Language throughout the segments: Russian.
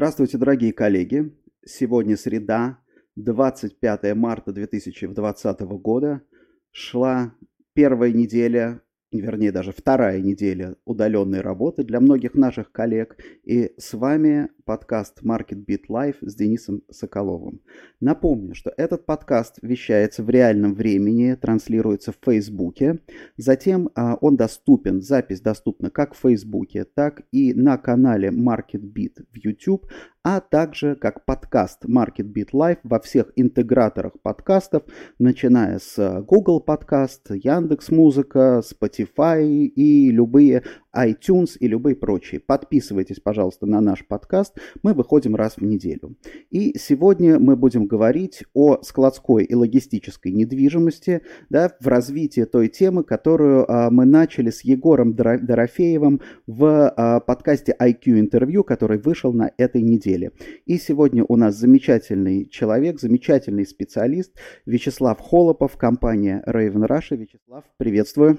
Здравствуйте, дорогие коллеги. Сегодня среда, 25 марта 2020 года. Шла первая неделя вернее даже вторая неделя удаленной работы для многих наших коллег. И с вами подкаст Market Beat Live с Денисом Соколовым. Напомню, что этот подкаст вещается в реальном времени, транслируется в Фейсбуке. Затем а, он доступен, запись доступна как в Фейсбуке, так и на канале Market Beat в YouTube, а также как подкаст Market Beat Live во всех интеграторах подкастов, начиная с Google Podcast, Яндекс Музыка, Spotify и любые iTunes и любые прочие. Подписывайтесь, пожалуйста, на наш подкаст. Мы выходим раз в неделю. И сегодня мы будем говорить о складской и логистической недвижимости да, в развитии той темы, которую а, мы начали с Егором Дорофеевым в а, подкасте IQ интервью, который вышел на этой неделе. И сегодня у нас замечательный человек, замечательный специалист Вячеслав Холопов, компания Raven Russia. Вячеслав, приветствую.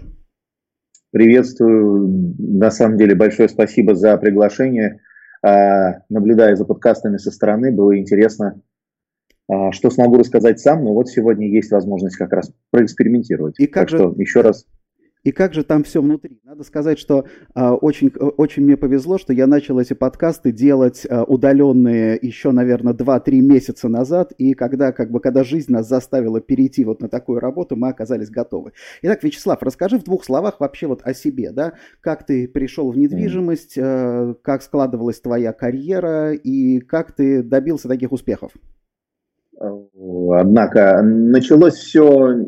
Приветствую. На самом деле большое спасибо за приглашение. А, наблюдая за подкастами со стороны, было интересно, а, что смогу рассказать сам, но вот сегодня есть возможность как раз проэкспериментировать. И как так же... что еще раз и как же там все внутри? Надо сказать, что а, очень, очень мне повезло, что я начал эти подкасты делать а, удаленные еще, наверное, 2-3 месяца назад, и когда, как бы, когда жизнь нас заставила перейти вот на такую работу, мы оказались готовы. Итак, Вячеслав, расскажи в двух словах вообще вот о себе, да, как ты пришел в недвижимость, а, как складывалась твоя карьера и как ты добился таких успехов? Однако началось все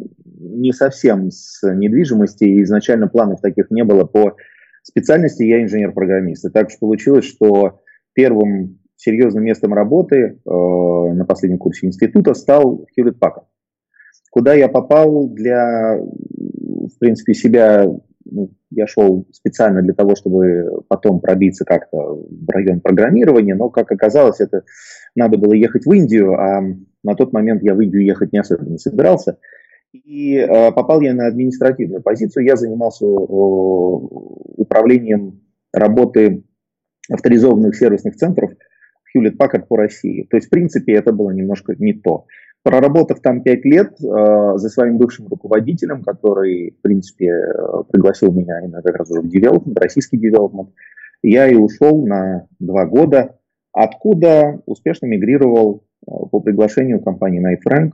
не совсем с недвижимости, и изначально планов таких не было. По специальности я инженер-программист. И так уж получилось, что первым серьезным местом работы э, на последнем курсе института стал Hewlett Packard. Куда я попал для, в принципе, себя, ну, я шел специально для того, чтобы потом пробиться как-то в район программирования, но, как оказалось, это надо было ехать в Индию, а на тот момент я в Индию ехать не особенно собирался. И э, попал я на административную позицию. Я занимался э, управлением работы авторизованных сервисных центров Hewlett Packard по России. То есть, в принципе, это было немножко не то. Проработав там пять лет э, за своим бывшим руководителем, который, в принципе, э, пригласил меня именно как раз уже в девелопмент, российский девелопмент, я и ушел на два года, откуда успешно мигрировал э, по приглашению компании Frank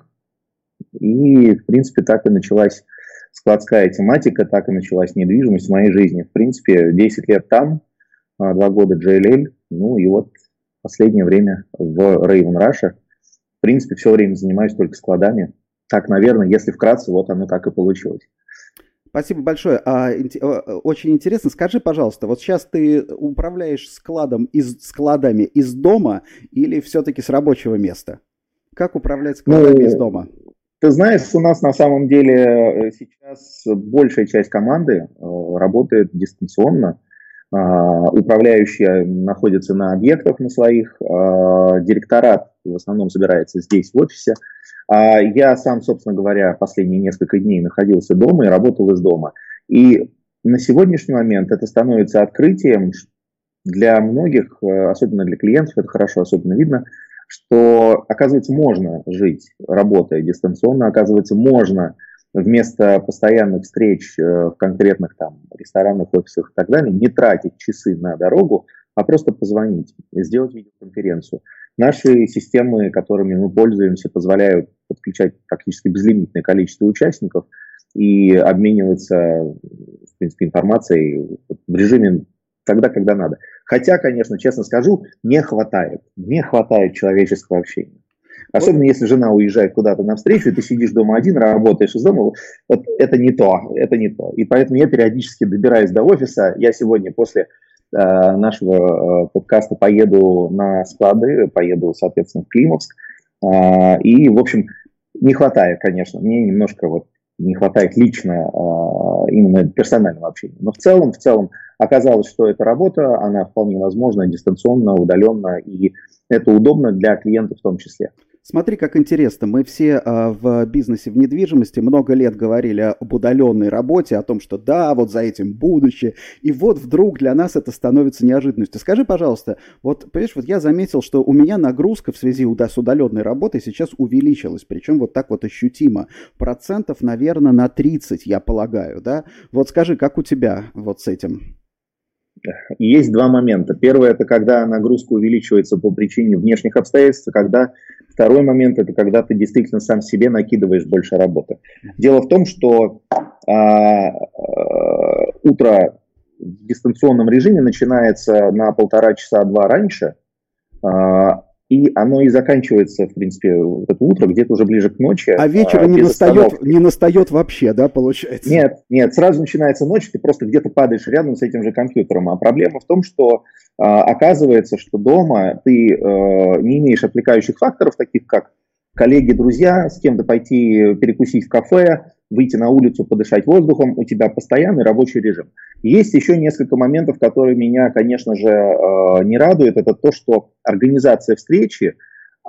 и, в принципе, так и началась складская тематика, так и началась недвижимость в моей жизни. В принципе, 10 лет там, 2 а, года JLL, ну и вот последнее время в Raven Russia. В принципе, все время занимаюсь только складами. Так, наверное, если вкратце, вот оно так и получилось. Спасибо большое. А, очень интересно. Скажи, пожалуйста, вот сейчас ты управляешь складом из, складами из дома или все-таки с рабочего места? Как управлять складами ну, из дома? Ты знаешь, у нас на самом деле э, сейчас большая часть команды э, работает дистанционно. А, управляющие находятся на объектах на своих, а, директорат в основном собирается здесь, в офисе. А я сам, собственно говоря, последние несколько дней находился дома и работал из дома. И на сегодняшний момент это становится открытием для многих, э, особенно для клиентов, это хорошо особенно видно, что, оказывается, можно жить, работая дистанционно, оказывается, можно вместо постоянных встреч э, в конкретных там ресторанах, офисах и так далее, не тратить часы на дорогу, а просто позвонить и сделать видеоконференцию. Наши системы, которыми мы пользуемся, позволяют подключать практически безлимитное количество участников и обмениваться, в принципе, информацией в режиме тогда, когда надо. Хотя, конечно, честно скажу, не хватает. Не хватает человеческого общения. Особенно если жена уезжает куда-то навстречу, и ты сидишь дома один, работаешь из дома, вот это не то, это не то. И поэтому я периодически добираюсь до офиса. Я сегодня после э, нашего э, подкаста поеду на склады, поеду, соответственно, в Климовск. Э, и, в общем, не хватает, конечно, мне немножко вот не хватает лично э, именно персонального общения. Но в целом, в целом, Оказалось, что эта работа, она вполне возможна дистанционно, удаленно, и это удобно для клиента в том числе. Смотри, как интересно. Мы все э, в бизнесе в недвижимости много лет говорили об удаленной работе, о том, что да, вот за этим будущее. И вот вдруг для нас это становится неожиданностью. Скажи, пожалуйста, вот, понимаешь, вот я заметил, что у меня нагрузка в связи с удаленной работой сейчас увеличилась, причем вот так вот ощутимо. Процентов, наверное, на 30, я полагаю, да? Вот скажи, как у тебя вот с этим? Есть два момента. Первое – это когда нагрузка увеличивается по причине внешних обстоятельств, когда Второй момент – это когда ты действительно сам себе накидываешь больше работы. Дело в том, что а, а, утро в дистанционном режиме начинается на полтора часа, два раньше, а, и оно и заканчивается, в принципе, вот это утро где-то уже ближе к ночи. А вечера а, не, настает, не настает вообще, да, получается? Нет, нет, сразу начинается ночь, ты просто где-то падаешь рядом с этим же компьютером. А проблема в том, что а, оказывается, что дома ты а, не имеешь отвлекающих факторов, таких как коллеги, друзья, с кем-то пойти перекусить в кафе, выйти на улицу, подышать воздухом, у тебя постоянный рабочий режим. Есть еще несколько моментов, которые меня, конечно же, э, не радуют. Это то, что организация встречи,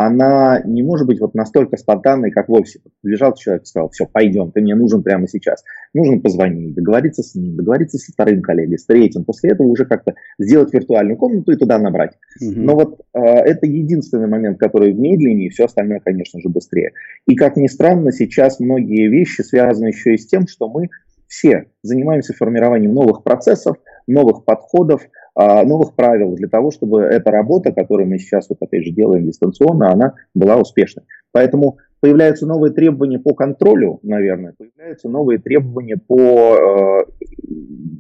она не может быть вот настолько спонтанной, как в офисе. Лежал человек и сказал, все, пойдем, ты мне нужен прямо сейчас. Нужно позвонить, договориться с ним, договориться со вторым коллегой, с третьим. После этого уже как-то сделать виртуальную комнату и туда набрать. Угу. Но вот э, это единственный момент, который медленнее, все остальное, конечно же, быстрее. И как ни странно, сейчас многие вещи связаны еще и с тем, что мы все занимаемся формированием новых процессов, новых подходов, новых правил для того, чтобы эта работа, которую мы сейчас вот опять же делаем дистанционно, она была успешной. Поэтому появляются новые требования по контролю, наверное, появляются новые требования по э,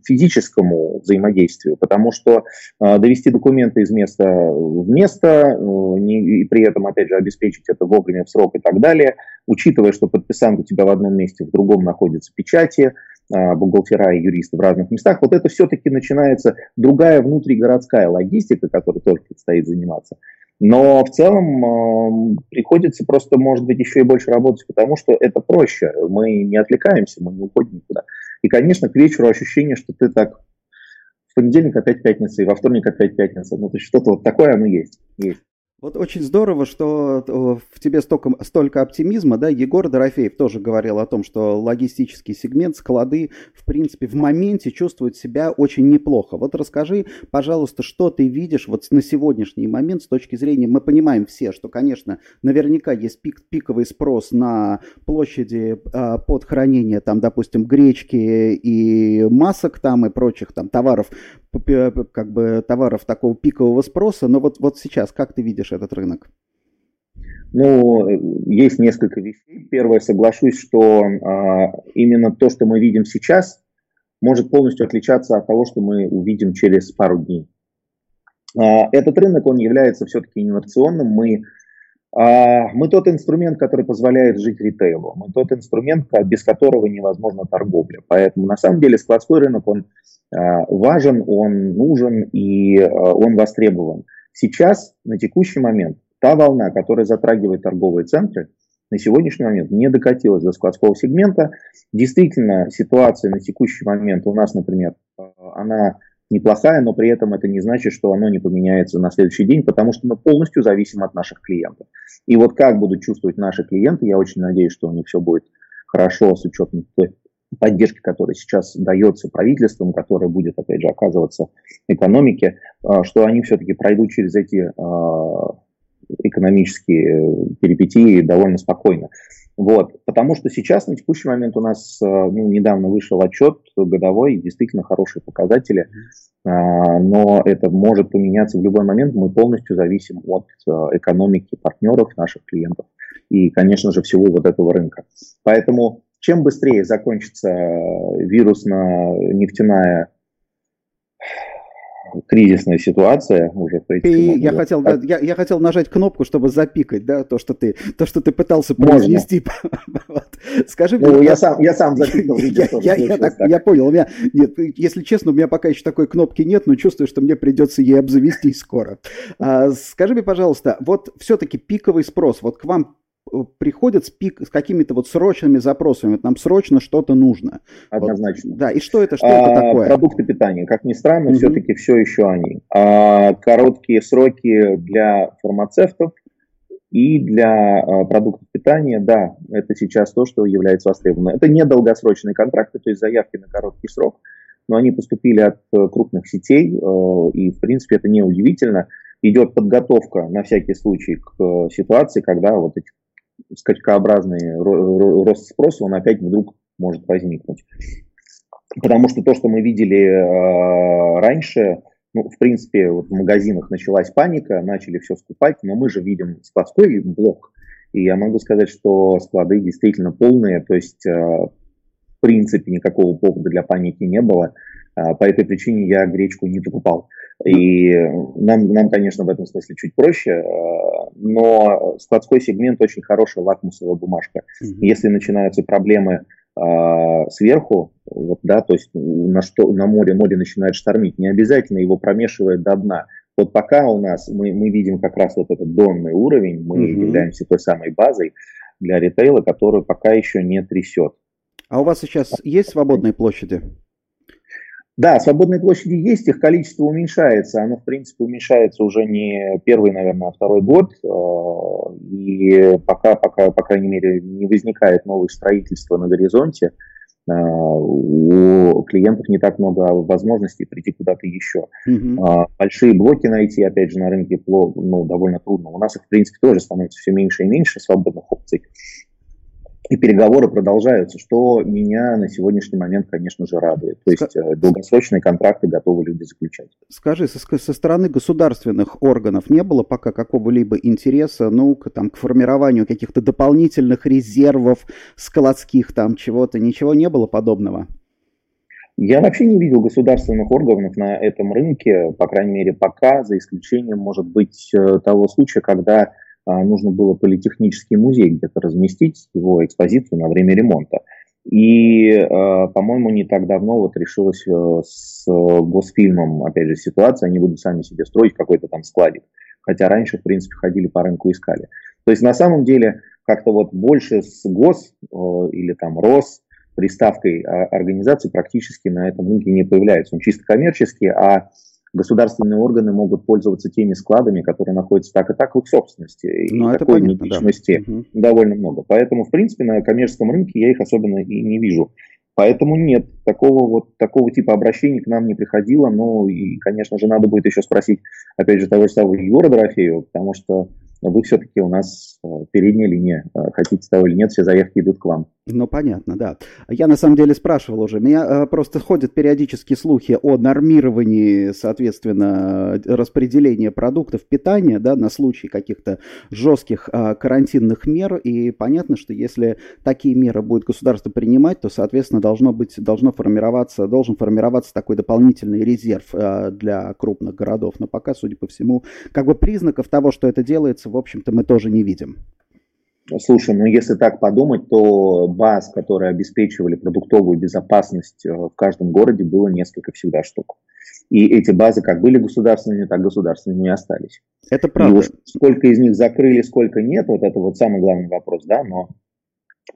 физическому взаимодействию, потому что э, довести документы из места в место э, не, и при этом, опять же, обеспечить это вовремя, в срок и так далее, учитывая, что подписант у тебя в одном месте, в другом находится печати, а, бухгалтера и юристы в разных местах, вот это все-таки начинается другая внутригородская логистика, которой только предстоит заниматься. Но в целом э, приходится просто, может быть, еще и больше работать, потому что это проще. Мы не отвлекаемся, мы не уходим никуда. И, конечно, к вечеру ощущение, что ты так в понедельник опять пятница, и во вторник опять пятница. Ну, то есть что-то вот такое оно есть. есть. Вот очень здорово, что э, в тебе столько, столько оптимизма, да, Егор Дорофеев тоже говорил о том, что логистический сегмент, склады, в принципе, в моменте чувствуют себя очень неплохо. Вот расскажи, пожалуйста, что ты видишь вот на сегодняшний момент с точки зрения, мы понимаем все, что, конечно, наверняка есть пик, пиковый спрос на площади э, под хранение, там, допустим, гречки и масок там и прочих там товаров, как бы товаров такого пикового спроса, но вот, вот сейчас как ты видишь этот рынок? Ну, есть несколько вещей. Первое, соглашусь, что а, именно то, что мы видим сейчас, может полностью отличаться от того, что мы увидим через пару дней. А, этот рынок, он является все-таки инновационным. Мы, мы тот инструмент, который позволяет жить ритейлу. Мы тот инструмент, без которого невозможна торговля. Поэтому, на самом деле, складской рынок, он а, важен, он нужен и а, он востребован. Сейчас, на текущий момент, та волна, которая затрагивает торговые центры, на сегодняшний момент не докатилась до складского сегмента. Действительно, ситуация на текущий момент у нас, например, она неплохая, но при этом это не значит, что оно не поменяется на следующий день, потому что мы полностью зависим от наших клиентов. И вот как будут чувствовать наши клиенты, я очень надеюсь, что у них все будет хорошо с учетом той поддержки, которая сейчас дается правительством, которая будет, опять же, оказываться экономике, а, что они все-таки пройдут через эти а, экономические перипетии довольно спокойно. Вот, потому что сейчас, на текущий момент, у нас а, ну, недавно вышел отчет годовой, действительно хорошие показатели, но это может поменяться в любой момент. Мы полностью зависим от экономики партнеров, наших клиентов и, конечно же, всего вот этого рынка. Поэтому чем быстрее закончится вирусно-нефтяная кризисная ситуация уже и я хотел, да, я, я хотел нажать кнопку, чтобы запикать, да, то, что ты, то, что ты пытался произнести. вот. Скажи ну, мне. я сам, я сам запикал. я, я, я, так, так. я понял. У меня, нет, если честно, у меня пока еще такой кнопки нет, но чувствую, что мне придется ей обзавестись скоро. А, скажи мне, пожалуйста, вот все-таки пиковый спрос, вот к вам приходят с, пик, с какими-то вот срочными запросами, нам срочно что-то нужно. Однозначно. Вот, да, и что это, что а, это такое? Продукты питания, как ни странно, mm все-таки все еще они. А, короткие сроки для фармацевтов, И для э, продуктов питания, да, это сейчас то, что является востребованным. Это не долгосрочные контракты, то есть заявки на короткий срок, но они поступили от э, крупных сетей, э, и, в принципе, это не удивительно. Идет подготовка на всякий случай к э, ситуации, когда вот эти скачкообразный рост спроса, он опять вдруг может возникнуть. Потому что то, что мы видели раньше, ну, в принципе, вот в магазинах началась паника, начали все скупать, но мы же видим складской блок. И я могу сказать, что склады действительно полные, то есть в принципе никакого повода для паники не было. А, по этой причине я гречку не покупал. И нам, нам, конечно, в этом смысле чуть проще, а, но складской сегмент очень хорошая лакмусовая бумажка. Mm-hmm. Если начинаются проблемы э, сверху, вот, да, то есть на, что, на море море начинает штормить, не обязательно его промешивает до дна. Вот пока у нас мы, мы видим как раз вот этот донный уровень, мы mm-hmm. являемся той самой базой для ритейла, которую пока еще не трясет. А у вас сейчас есть свободные площади? Да, свободные площади есть, их количество уменьшается. Оно, в принципе, уменьшается уже не первый, наверное, а второй год. Э, и пока, пока, по крайней мере, не возникает новых строительства на горизонте, э, у клиентов не так много возможностей прийти куда-то еще. Mm-hmm. Большие блоки найти, опять же, на рынке ну, довольно трудно. У нас их, в принципе, тоже становится все меньше и меньше свободных опций и переговоры продолжаются, что меня на сегодняшний момент, конечно же, радует. То есть э, долгосрочные контракты готовы люди заключать. Скажи, со, со стороны государственных органов не было пока какого-либо интереса ну, к, там, к формированию каких-то дополнительных резервов складских, там чего-то, ничего не было подобного? Я вообще не видел государственных органов на этом рынке, по крайней мере, пока, за исключением, может быть, э, того случая, когда нужно было политехнический музей где-то разместить, его экспозицию на время ремонта. И, а, по-моему, не так давно вот решилась э, с Госфильмом, опять же, ситуация, они будут сами себе строить какой-то там складик. Хотя раньше, в принципе, ходили по рынку искали. То есть, на самом деле, как-то вот больше с ГОС э, или там РОС приставкой а, организации практически на этом рынке не появляется. Он чисто коммерческий, а государственные органы могут пользоваться теми складами, которые находятся так и так в их собственности. И ну, такой понятно, недвижимости да. довольно много. Поэтому, в принципе, на коммерческом рынке я их особенно и не вижу. Поэтому нет, такого вот такого типа обращений к нам не приходило. Ну и, конечно же, надо будет еще спросить, опять же, того же самого Егора Дорофеева, потому что вы все-таки у нас э, передняя линия. Э, хотите того или нет, все заявки идут к вам. Ну, понятно, да. Я на самом деле спрашивал уже. Меня э, просто ходят периодически слухи о нормировании, соответственно, распределения продуктов питания, да, на случай каких-то жестких э, карантинных мер. И понятно, что если такие меры будет государство принимать, то, соответственно, должно быть, должно формироваться, должен формироваться такой дополнительный резерв э, для крупных городов. Но пока, судя по всему, как бы признаков того, что это делается, в общем-то, мы тоже не видим. Слушай, ну если так подумать, то баз, которые обеспечивали продуктовую безопасность э, в каждом городе, было несколько всегда штук. И эти базы как были государственными, так государственными и остались. Это правда. И уж сколько из них закрыли, сколько нет, вот это вот самый главный вопрос, да, но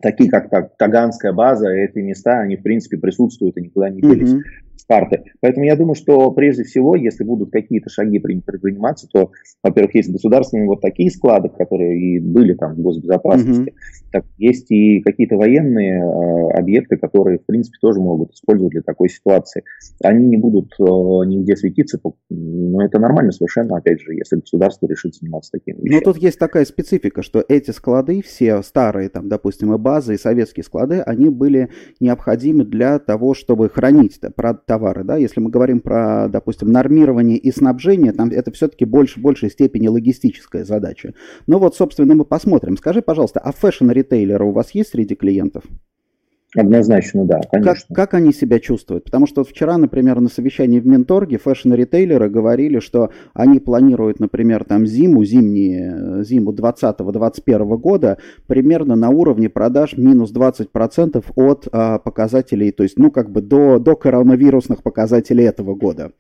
такие как Таганская база, эти места, они в принципе присутствуют и никуда не делись. Mm-hmm старты. Поэтому я думаю, что прежде всего, если будут какие-то шаги предприниматься, то, во-первых, есть государственные вот такие склады, которые и были там в госбезопасности, mm-hmm. так есть и какие-то военные э, объекты, которые, в принципе, тоже могут использовать для такой ситуации. Они не будут э, нигде светиться, но это нормально совершенно, опять же, если государство решит заниматься такими вещами. Но тут есть такая специфика, что эти склады, все старые, там, допустим, и базы, и советские склады, они были необходимы для того, чтобы хранить товары, да, если мы говорим про, допустим, нормирование и снабжение, там это все-таки больше, большей степени логистическая задача. Ну вот, собственно, мы посмотрим. Скажи, пожалуйста, а fashion -ритейлеры у вас есть среди клиентов? Однозначно, да, конечно. Как, как они себя чувствуют? Потому что вот вчера, например, на совещании в Минторге fashion -ритейлеры говорили, что они планируют, например, там зиму, зимние, зиму 2020-2021 года примерно на уровне продаж минус 20% от а, показателей, то есть, ну, как бы до, до коронавирусных показателей этого года.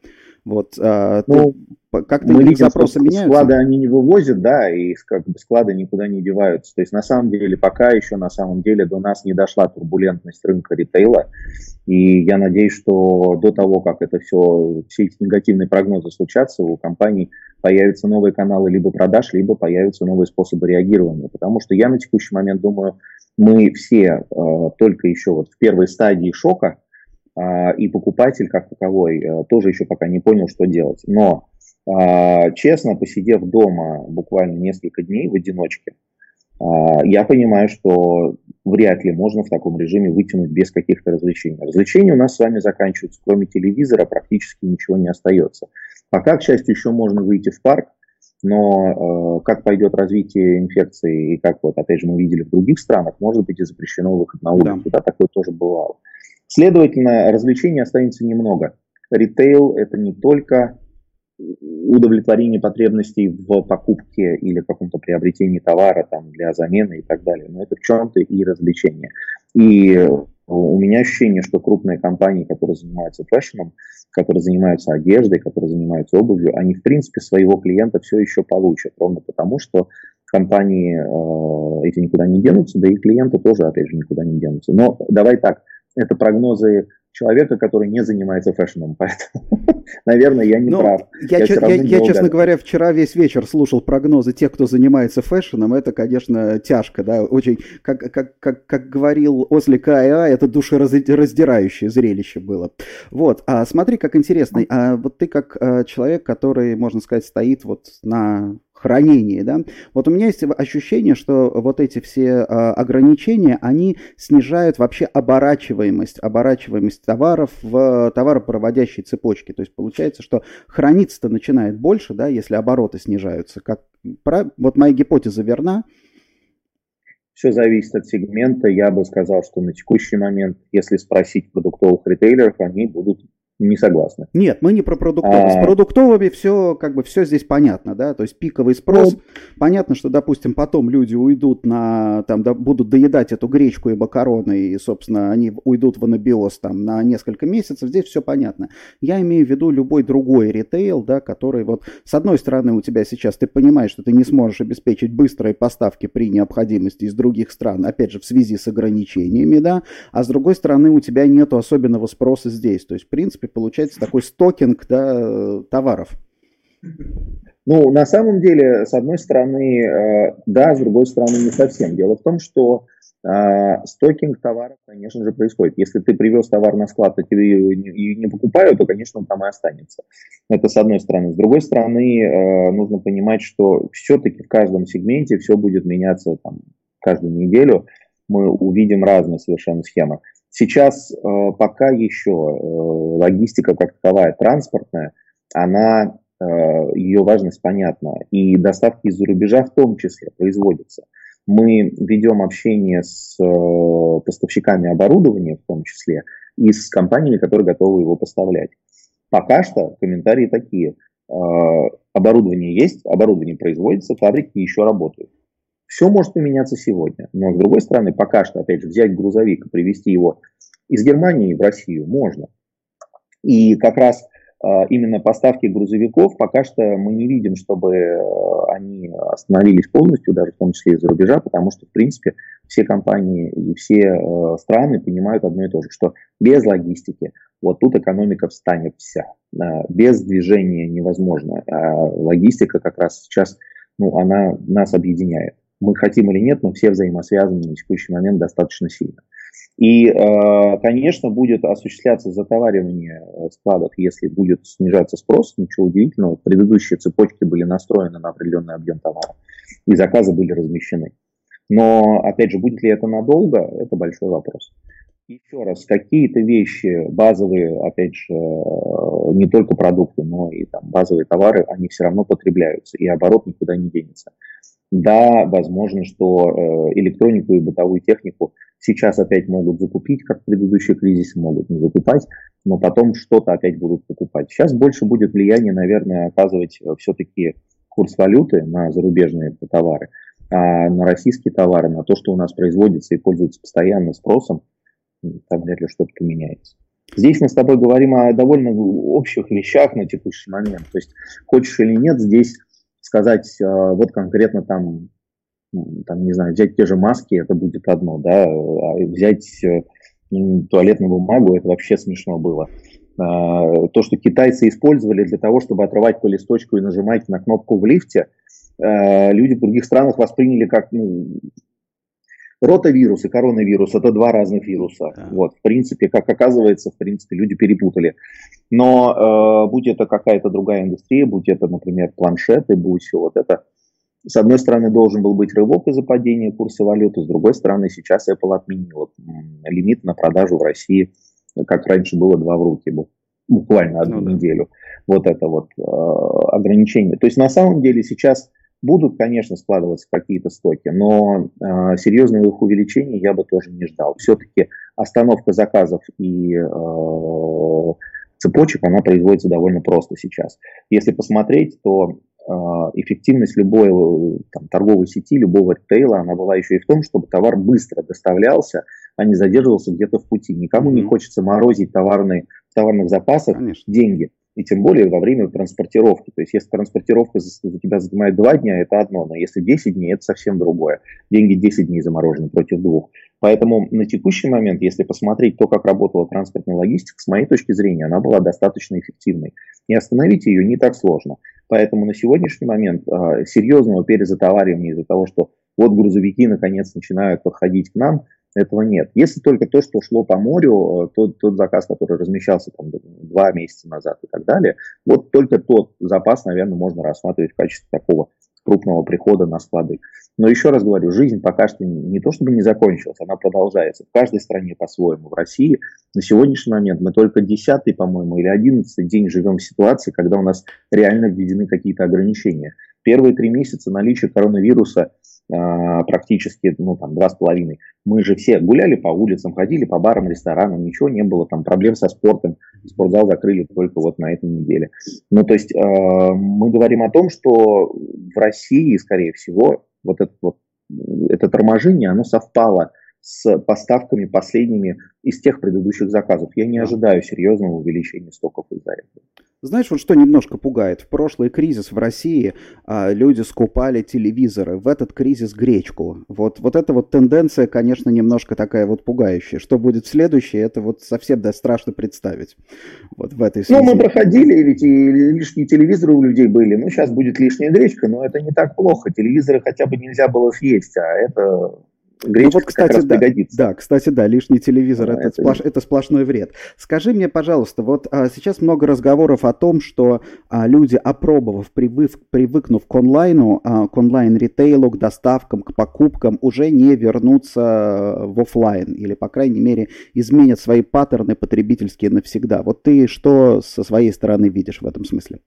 Вот, а, ну, как-то мы видим, запросы меняются? Склады они не вывозят, да, и как бы склады никуда не деваются. То есть на самом деле, пока еще на самом деле до нас не дошла турбулентность рынка ритейла. И я надеюсь, что до того, как это все, все эти негативные прогнозы случатся, у компаний появятся новые каналы либо продаж, либо появятся новые способы реагирования. Потому что я на текущий момент думаю, мы все э, только еще вот в первой стадии шока, и покупатель как таковой э, тоже еще пока не понял, что делать. Но а, честно, посидев дома буквально несколько дней в одиночке, а, я понимаю, что вряд ли можно в таком режиме вытянуть без каких-то развлечений. Развлечения у нас с вами заканчиваются, кроме телевизора практически ничего не остается. Пока, к счастью, еще можно выйти в парк, но э, как пойдет развитие инфекции и как вот, опять же, мы видели в других странах, может быть и запрещено выход на улицу, да, да такое тоже бывало. Следовательно, развлечений останется немного. Ритейл – это не только удовлетворение потребностей в покупке или каком-то приобретении товара там, для замены и так далее. Но это в чем-то и развлечение. И у меня ощущение, что крупные компании, которые занимаются фэшном, которые занимаются одеждой, которые занимаются обувью, они в принципе своего клиента все еще получат, ровно потому, что компании э, эти никуда не денутся, да и клиенты тоже, опять же, никуда не денутся. Но давай так, это прогнозы человека, который не занимается фэшном. Поэтому, наверное, я не ну, прав. Я, я, я, я честно говоря, вчера весь вечер слушал прогнозы тех, кто занимается фэшном. Это, конечно, тяжко, да, очень, как, как, как, как говорил ослик Иа, это душераздирающее зрелище было. Вот, а смотри, как интересно, а вот ты как а, человек, который, можно сказать, стоит вот на хранении, да, вот у меня есть ощущение, что вот эти все э, ограничения, они снижают вообще оборачиваемость, оборачиваемость товаров в товаропроводящей цепочке. То есть получается, что храниться-то начинает больше, да, если обороты снижаются. Как, вот моя гипотеза верна. Все зависит от сегмента. Я бы сказал, что на текущий момент, если спросить продуктовых ритейлеров, они будут не согласны. Нет, мы не про продуктовые. А... С продуктовыми все, как бы, все здесь понятно, да, то есть пиковый спрос. Ну... Понятно, что, допустим, потом люди уйдут на, там, да, будут доедать эту гречку и макароны, и, собственно, они уйдут в анабиоз там на несколько месяцев, здесь все понятно. Я имею в виду любой другой ритейл, да, который вот, с одной стороны, у тебя сейчас, ты понимаешь, что ты не сможешь обеспечить быстрые поставки при необходимости из других стран, опять же, в связи с ограничениями, да, а с другой стороны, у тебя нету особенного спроса здесь, то есть, в принципе, получается такой стокинг да, товаров. Ну, на самом деле, с одной стороны, э, да, с другой стороны, не совсем. Дело в том, что э, стокинг товаров, конечно же, происходит. Если ты привез товар на склад, и тебе его не, не покупают, то, конечно, он там и останется. Это с одной стороны. С другой стороны, э, нужно понимать, что все-таки в каждом сегменте все будет меняться там, каждую неделю. Мы увидим разные совершенно схемы. Сейчас э, пока еще э, логистика как таковая транспортная, она, э, ее важность понятна. И доставки из-за рубежа в том числе производятся. Мы ведем общение с поставщиками оборудования в том числе и с компаниями, которые готовы его поставлять. Пока что комментарии такие. Оборудование есть, оборудование производится, фабрики еще работают. Все может поменяться сегодня. Но, с другой стороны, пока что, опять же, взять грузовик и привезти его из Германии в Россию можно. И как раз а, именно поставки грузовиков пока что мы не видим, чтобы а, они остановились полностью, даже в том числе из-за рубежа, потому что, в принципе, все компании и все а, страны понимают одно и то же, что без логистики вот тут экономика встанет вся. Без движения невозможно. А логистика как раз сейчас, ну, она нас объединяет мы хотим или нет, мы все взаимосвязаны на текущий момент достаточно сильно. И, э, конечно, будет осуществляться затоваривание э, складов, если будет снижаться спрос, ничего удивительного. Предыдущие цепочки были настроены на определенный объем товара, и заказы были размещены. Но, опять же, будет ли это надолго, это большой вопрос. Еще раз, какие-то вещи базовые, опять же, э, не только продукты, но и там базовые товары, они все равно потребляются, и оборот никуда не денется. Да, возможно, что э, электронику и бытовую технику сейчас опять могут закупить, как в предыдущие кризисы, могут не закупать, но потом что-то опять будут покупать. Сейчас больше будет влияние, наверное, оказывать э, все-таки курс валюты на зарубежные товары, а на российские товары, на то, что у нас производится и пользуется постоянно спросом, там вряд ли что-то поменяется. Здесь мы с тобой говорим о довольно общих вещах на текущий момент. То есть, хочешь или нет, здесь сказать а, вот конкретно там, там, не знаю, взять те же маски, это будет одно, да, а взять э, туалетную бумагу, это вообще смешно было. А, то, что китайцы использовали для того, чтобы отрывать по листочку и нажимать на кнопку в лифте, люди в других странах восприняли как ну, Ротавирус и коронавирус – это два разных вируса. Да. Вот, в принципе, как оказывается, в принципе, люди перепутали. Но э, будь это какая-то другая индустрия, будь это, например, планшеты, будь вот это, с одной стороны, должен был быть рывок из-за падения курса валюты, с другой стороны, сейчас Apple отменила лимит на продажу в России, как раньше было два в руки, буквально одну ну, да. неделю. Вот это вот э, ограничение. То есть на самом деле сейчас Будут, конечно, складываться какие-то стоки, но э, серьезного их увеличения я бы тоже не ждал. Все-таки остановка заказов и э, цепочек, она производится довольно просто сейчас. Если посмотреть, то э, эффективность любой там, торговой сети, любого ритейла, она была еще и в том, чтобы товар быстро доставлялся, а не задерживался где-то в пути. Никому mm-hmm. не хочется морозить товарные, в товарных запасах Конечно. деньги и тем более во время транспортировки. То есть, если транспортировка у тебя занимает 2 дня, это одно, но если 10 дней, это совсем другое. Деньги 10 дней заморожены против двух. Поэтому на текущий момент, если посмотреть то, как работала транспортная логистика, с моей точки зрения, она была достаточно эффективной. И остановить ее не так сложно. Поэтому на сегодняшний момент э, серьезного перезатоваривания из-за того, что вот грузовики наконец начинают подходить к нам, этого нет. Если только то, что шло по морю, э, тот, тот заказ, который размещался там два месяца назад и так далее, вот только тот запас, наверное, можно рассматривать в качестве такого крупного прихода на склады. Но еще раз говорю, жизнь пока что не то чтобы не закончилась, она продолжается. В каждой стране по-своему. В России на сегодняшний момент мы только десятый, по-моему, или одиннадцатый день живем в ситуации, когда у нас реально введены какие-то ограничения. Первые три месяца наличие коронавируса практически, ну, там, два с половиной. Мы же все гуляли по улицам, ходили по барам, ресторанам, ничего не было, там, проблем со спортом. Спортзал закрыли только вот на этой неделе. Ну, то есть, э, мы говорим о том, что в России, скорее всего, вот это вот, это торможение, оно совпало с поставками последними из тех предыдущих заказов. Я не ожидаю серьезного увеличения стоков из-за этого. Знаешь, вот что немножко пугает? В прошлый кризис в России а, люди скупали телевизоры, в этот кризис гречку. Вот, вот эта вот тенденция, конечно, немножко такая вот пугающая. Что будет следующее, это вот совсем да, страшно представить. Вот в этой связи. Ну, мы проходили, ведь и лишние телевизоры у людей были. Ну, сейчас будет лишняя гречка, но это не так плохо. Телевизоры хотя бы нельзя было съесть, а это Гречка ну вот, кстати, да, пригодится. Да, кстати, да, лишний телевизор а, это, это, сплош, это сплошной вред. Скажи мне, пожалуйста, вот а, сейчас много разговоров о том, что а, люди, опробовав, привык, привыкнув к онлайну, а, к онлайн-ритейлу, к доставкам, к покупкам, уже не вернутся в офлайн или, по крайней мере, изменят свои паттерны потребительские навсегда. Вот ты что со своей стороны видишь в этом смысле?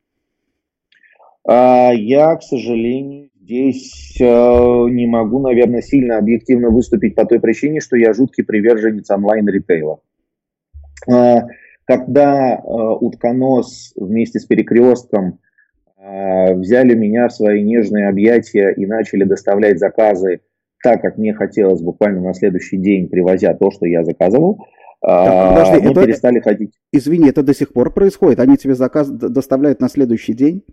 А, я, к сожалению, Здесь э, не могу, наверное, сильно объективно выступить по той причине, что я жуткий приверженец онлайн-ритейла. Э, когда э, утконос вместе с перекрестком э, взяли меня в свои нежные объятия и начали доставлять заказы так, как мне хотелось, буквально на следующий день, привозя то, что я заказывал, так, подожди, мы это, перестали ходить. Извини, это до сих пор происходит? Они тебе заказ доставляют на следующий день?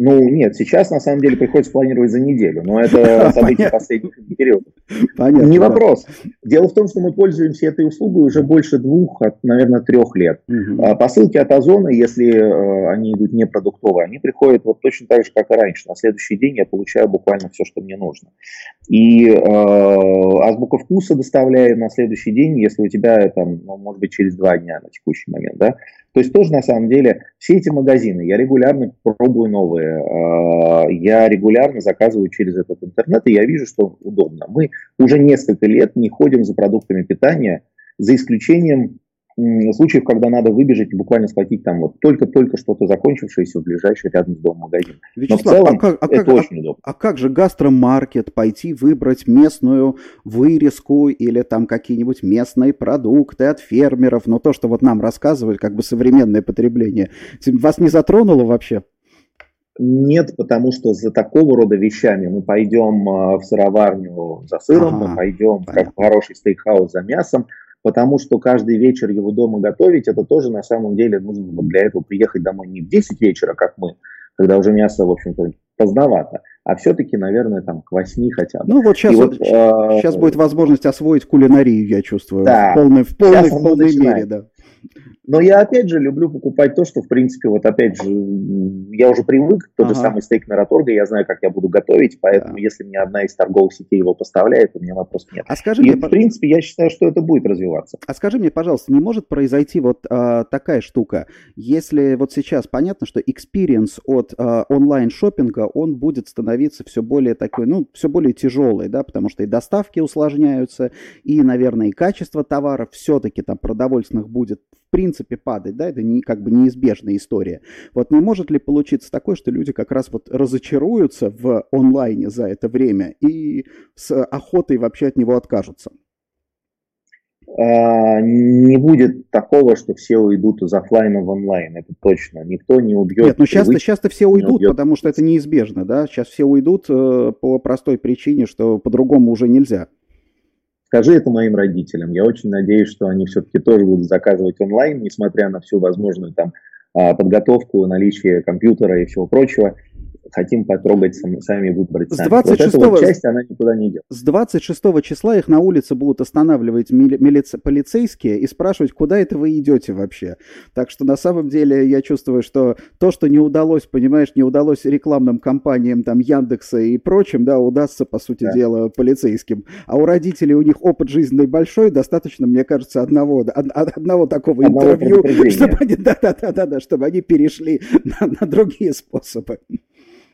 Ну, нет, сейчас на самом деле приходится планировать за неделю, но это событие последних периодов. Понятно. Не вопрос. Дело в том, что мы пользуемся этой услугой уже больше двух, наверное, трех лет. Угу. Посылки от Озона, если э, они идут не продуктовые, они приходят вот точно так же, как и раньше. На следующий день я получаю буквально все, что мне нужно. И э, азбука вкуса доставляет на следующий день, если у тебя там, ну, может быть, через два дня на текущий момент, да. То есть тоже на самом деле все эти магазины, я регулярно пробую новые, а, я регулярно заказываю через этот интернет, и я вижу, что удобно. Мы уже несколько лет не ходим за продуктами питания, за исключением случаев, когда надо выбежать и буквально схватить там вот только-только что-то закончившееся в ближайший рядом с домом магазин. Вячеслав, Но в целом а как, а это как, очень а, удобно. А как же гастромаркет, пойти выбрать местную вырезку или там какие-нибудь местные продукты от фермеров, но то, что вот нам рассказывают, как бы современное потребление, вас не затронуло вообще? Нет, потому что за такого рода вещами мы пойдем в сыроварню за сыром, ага, мы пойдем понятно. в хороший стейкхаус за мясом, потому что каждый вечер его дома готовить, это тоже на самом деле нужно вот для этого приехать домой не в 10 вечера, как мы, когда уже мясо, в общем-то, поздновато, а все-таки, наверное, там к 8 хотя бы. Ну вот сейчас, вот, вот, э, сейчас будет возможность освоить кулинарию, я чувствую, да, в полной, в полной, в полной мере, да. Но я опять же люблю покупать то, что в принципе, вот опять же, я уже привык, тот ага. же самый стейк Мираторга, я знаю, как я буду готовить, поэтому да. если мне одна из торговых сетей его поставляет, у меня вопросов нет. А скажи И мне, в принципе, я считаю, что это будет развиваться. А скажи мне, пожалуйста, не может произойти вот а, такая штука, если вот сейчас понятно, что experience от а, онлайн-шоппинга, он будет становиться все более такой, ну, все более тяжелый, да, потому что и доставки усложняются, и, наверное, и качество товаров все-таки там продовольственных будет в принципе падать, да, это не, как бы неизбежная история. Вот не может ли получиться такое, что люди как раз вот разочаруются в онлайне за это время и с охотой вообще от него откажутся? А, не будет такого, что все уйдут из офлайна в онлайн, это точно. Никто не убьет. Нет, ну часто, часто все уйдут, потому что это неизбежно, да. Сейчас все уйдут э, по простой причине, что по-другому уже нельзя. Скажи это моим родителям. Я очень надеюсь, что они все-таки тоже будут заказывать онлайн, несмотря на всю возможную там а, подготовку, наличие компьютера и всего прочего хотим потрогать сами, выбрать сами. С 26 вот вот часть, она никуда не идет. С 26 числа их на улице будут останавливать милиц... полицейские и спрашивать, куда это вы идете вообще. Так что на самом деле я чувствую, что то, что не удалось, понимаешь, не удалось рекламным компаниям там Яндекса и прочим, да, удастся, по сути да. дела, полицейским. А у родителей у них опыт жизненный большой, достаточно, мне кажется, одного, одного такого одного интервью, чтобы они, да, да, да, да, чтобы они перешли на, на другие способы.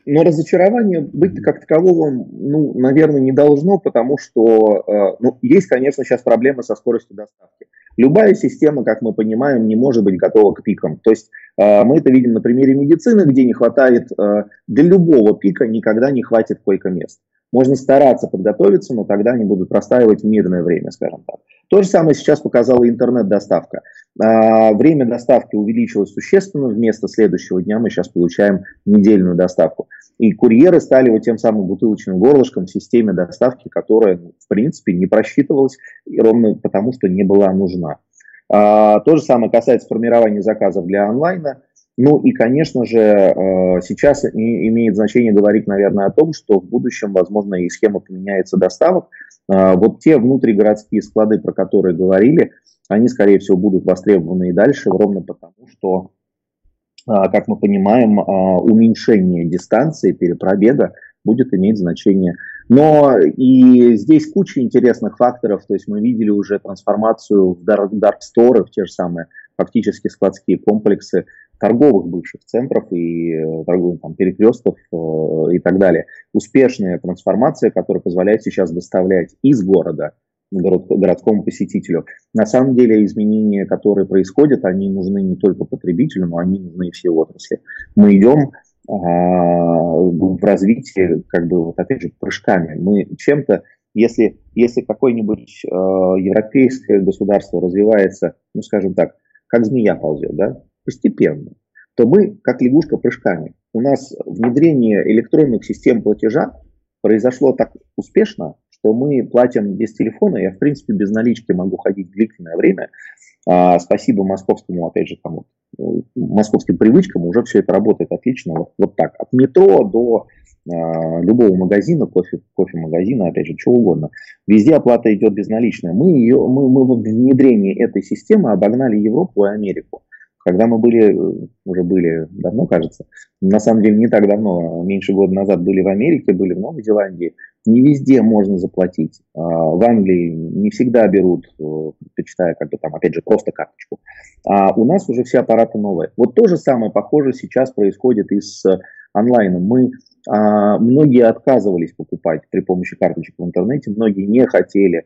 Но разочарование быть как такового, ну, наверное, не должно, потому что, э, ну, есть, конечно, сейчас проблемы со скоростью доставки. Любая система, как мы понимаем, не может быть готова к пикам. То есть э, мы это видим на примере медицины, где не хватает, э, для любого пика никогда не хватит койко-мест. Можно стараться подготовиться, но тогда они будут простаивать в мирное время, скажем так. То же самое сейчас показала интернет-доставка. Время доставки увеличилось существенно. Вместо следующего дня мы сейчас получаем недельную доставку. И курьеры стали вот тем самым бутылочным горлышком в системе доставки, которая, ну, в принципе, не просчитывалась, ровно потому, что не была нужна. А, то же самое касается формирования заказов для онлайна. Ну и, конечно же, э, сейчас имеет значение говорить, наверное, о том, что в будущем, возможно, и схема поменяется доставок. А, вот те внутригородские склады, про которые говорили, они, скорее всего, будут востребованы и дальше, ровно потому, что, как мы понимаем, а, уменьшение дистанции перепробега будет иметь значение. Но и здесь куча интересных факторов, то есть мы видели уже трансформацию в Dark, dark Store, в те же самые фактически складские комплексы, торговых бывших центров и э, торговых там, перекрестков э, и так далее. Успешная трансформация, которая позволяет сейчас доставлять из города город, городскому посетителю. На самом деле изменения, которые происходят, они нужны не только потребителю, но они нужны и всей отрасли. Мы идем а, в развитии, как бы, вот опять же, прыжками. Мы чем-то, если, если какое-нибудь э, европейское государство развивается, ну, скажем так, как змея ползет, да, постепенно, то мы, как лягушка прыжками, у нас внедрение электронных систем платежа произошло так успешно, что мы платим без телефона, я в принципе без налички могу ходить длительное время. А, спасибо московскому, опять же, тому, ну, московским привычкам уже все это работает отлично. Вот, вот так, от метро до а, любого магазина, кофе, кофе-магазина, опять же, чего угодно. Везде оплата идет безналичная. Мы, ее, мы, мы в внедрении этой системы обогнали Европу и Америку. Когда мы были, э, уже были давно, кажется, на самом деле не так давно, меньше года назад были в Америке, были в Новой Зеландии, не везде можно заплатить. А, в Англии не всегда берут, э, предпочитая как бы там, опять же, просто карточку. А у нас уже все аппараты новые. Вот то же самое, похоже, сейчас происходит и с онлайном. Мы а, многие отказывались покупать при помощи карточек в интернете, многие не хотели а,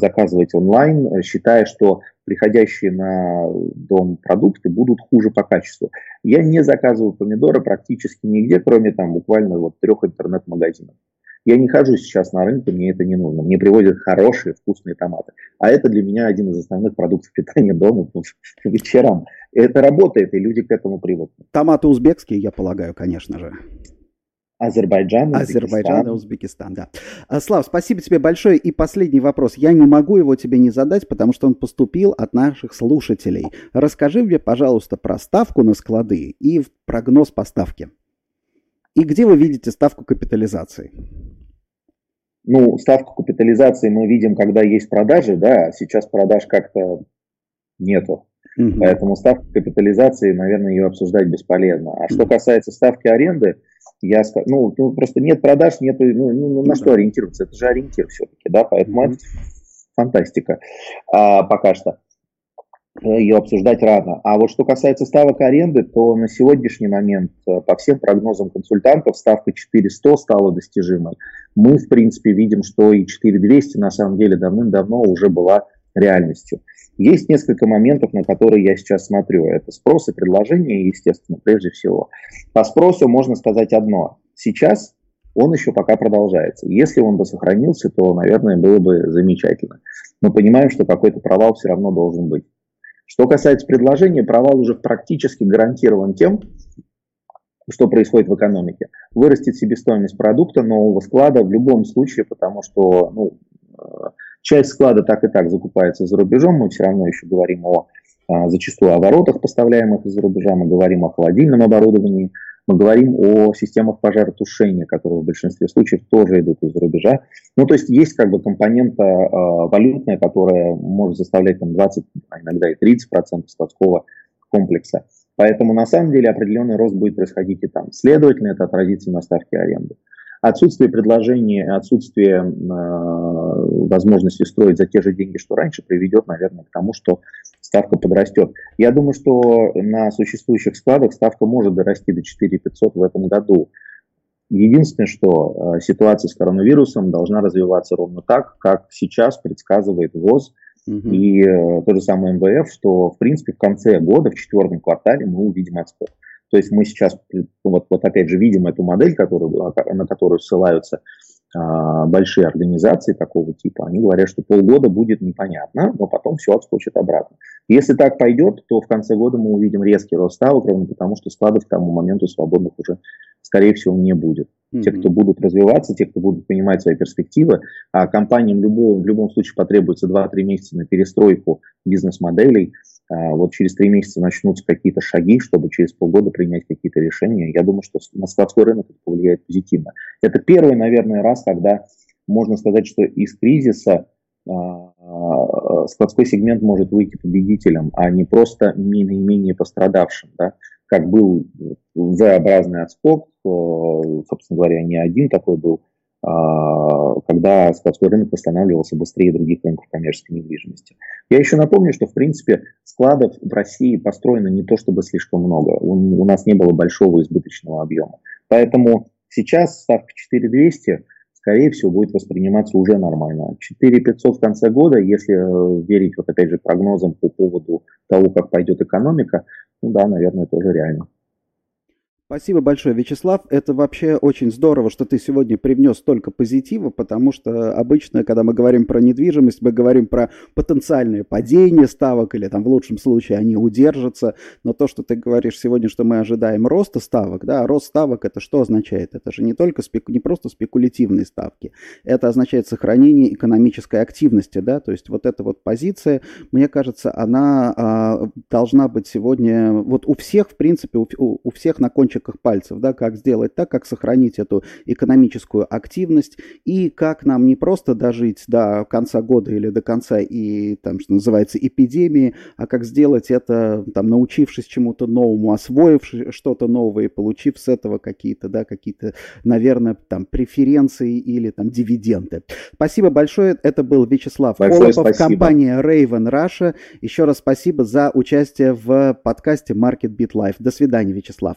заказывать онлайн, считая, что приходящие на дом продукты будут хуже по качеству. Я не заказываю помидоры практически нигде, кроме там буквально вот трех интернет-магазинов. Я не хожу сейчас на рынке, мне это не нужно. Мне привозят хорошие, вкусные томаты. А это для меня один из основных продуктов питания дома вечерам. Это работает, и люди к этому привыкли. Томаты узбекские, я полагаю, конечно же. Азербайджан, Азербайджан и Узбекистан, да. А, Слав, спасибо тебе большое. И последний вопрос. Я не могу его тебе не задать, потому что он поступил от наших слушателей. Расскажи мне, пожалуйста, про ставку на склады и прогноз поставки. И где вы видите ставку капитализации? Ну, ставку капитализации мы видим, когда есть продажи, да, сейчас продаж как-то нету. Угу. Поэтому ставка капитализации, наверное, ее обсуждать бесполезно. А что касается ставки аренды, я ну, ну просто нет продаж, нет, ну, ну, ну на что ориентироваться? Это же ориентир все-таки, да, поэтому mm-hmm. это фантастика а, пока что. Ее обсуждать рано. А вот что касается ставок аренды, то на сегодняшний момент э, по всем прогнозам консультантов ставка 4100 стала достижимой. Мы, в принципе, видим, что и 4200 на самом деле давным-давно уже была реальностью. Есть несколько моментов, на которые я сейчас смотрю. Это спрос и предложение, естественно, прежде всего. По спросу можно сказать одно. Сейчас он еще пока продолжается. Если он бы сохранился, то, наверное, было бы замечательно. Мы понимаем, что какой-то провал все равно должен быть. Что касается предложения, провал уже практически гарантирован тем, что происходит в экономике. Вырастет себестоимость продукта нового склада в любом случае, потому что ну, Часть склада так и так закупается за рубежом, мы все равно еще говорим о а, зачастую о воротах, поставляемых из-за рубежа, мы говорим о холодильном оборудовании, мы говорим о системах пожаротушения, которые в большинстве случаев тоже идут из-за рубежа. Ну, то есть есть как бы компонента э, валютная, которая может заставлять там 20, а иногда и 30 процентов складского комплекса. Поэтому на самом деле определенный рост будет происходить и там. Следовательно, это отразится на ставке аренды. Отсутствие предложения, отсутствие э, возможности строить за те же деньги, что раньше, приведет, наверное, к тому, что ставка подрастет. Я думаю, что на существующих складах ставка может дорасти до 4500 в этом году. Единственное, что э, ситуация с коронавирусом должна развиваться ровно так, как сейчас предсказывает ВОЗ угу. и э, то же самое МВФ, что, в принципе, в конце года, в четвертом квартале мы увидим отскок. То есть мы сейчас, вот, вот опять же, видим эту модель, которую, на которую ссылаются а, большие организации такого типа, они говорят, что полгода будет непонятно, но потом все отскочит обратно. Если так пойдет, то в конце года мы увидим резкий рост ставок, ровно потому что складов к тому моменту свободных уже, скорее всего, не будет. Mm-hmm. Те, кто будут развиваться, те, кто будут понимать свои перспективы, а компаниям любого, в любом случае потребуется 2-3 месяца на перестройку бизнес-моделей, а, вот через три месяца начнутся какие-то шаги, чтобы через полгода принять какие-то решения. Я думаю, что на складской рынок это повлияет позитивно. Это первый, наверное, раз, когда можно сказать, что из кризиса а, а, складской сегмент может выйти победителем, а не просто наименее пострадавшим, да, как был V-образный отскок, собственно говоря, не один такой был, а, когда складской рынок восстанавливался быстрее других рынков коммерческой недвижимости. Я еще напомню, что в принципе складов в России построено не то чтобы слишком много. У, нас не было большого избыточного объема. Поэтому сейчас ставка 4200 скорее всего, будет восприниматься уже нормально. 4500 в конце года, если э, верить, вот опять же, прогнозам по поводу того, как пойдет экономика, ну да, наверное, тоже реально. Спасибо большое, Вячеслав. Это вообще очень здорово, что ты сегодня привнес столько позитива, потому что обычно, когда мы говорим про недвижимость, мы говорим про потенциальное падение ставок или там в лучшем случае они удержатся. Но то, что ты говоришь сегодня, что мы ожидаем роста ставок, да, рост ставок это что означает? Это же не только спеку... не просто спекулятивные ставки, это означает сохранение экономической активности, да, то есть вот эта вот позиция, мне кажется, она а, должна быть сегодня вот у всех, в принципе, у, у всех на кончиках кончиках пальцев, да, как сделать так, как сохранить эту экономическую активность и как нам не просто дожить до конца года или до конца и там, что называется, эпидемии, а как сделать это, там, научившись чему-то новому, освоившись что-то новое и получив с этого какие-то, да, какие-то, наверное, там, преференции или там дивиденды. Спасибо большое. Это был Вячеслав большое Колопов, спасибо. компания Raven Russia. Еще раз спасибо за участие в подкасте Market Beat Life. До свидания, Вячеслав.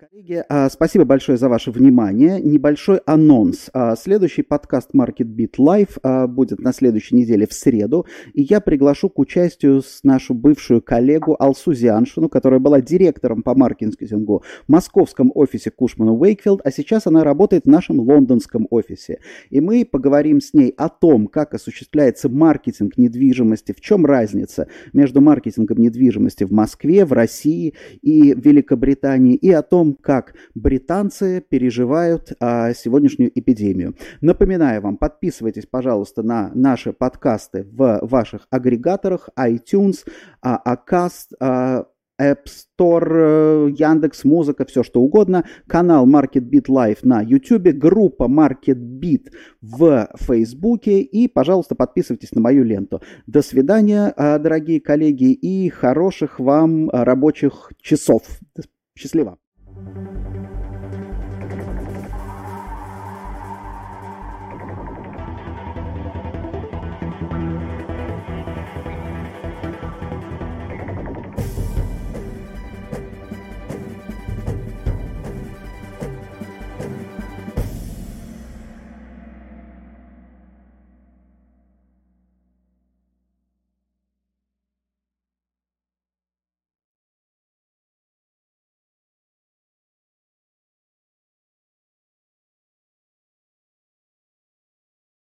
Коллеги, а, спасибо большое за ваше внимание. Небольшой анонс. А, следующий подкаст Market Beat Live а, будет на следующей неделе в среду. И я приглашу к участию нашу бывшую коллегу Алсу Зианшину, которая была директором по маркетингу в московском офисе Кушмана Уэйкфилд, а сейчас она работает в нашем лондонском офисе. И мы поговорим с ней о том, как осуществляется маркетинг недвижимости, в чем разница между маркетингом недвижимости в Москве, в России и Великобритании, и о том, как британцы переживают а, сегодняшнюю эпидемию. Напоминаю вам, подписывайтесь, пожалуйста, на наши подкасты в ваших агрегаторах iTunes, а, Acast, а, App Store, э, Яндекс Музыка, все что угодно, канал MarketBeat Live на YouTube, группа MarketBeat в Фейсбуке и, пожалуйста, подписывайтесь на мою ленту. До свидания, э, дорогие коллеги, и хороших вам рабочих часов. Счастливо! Thank you.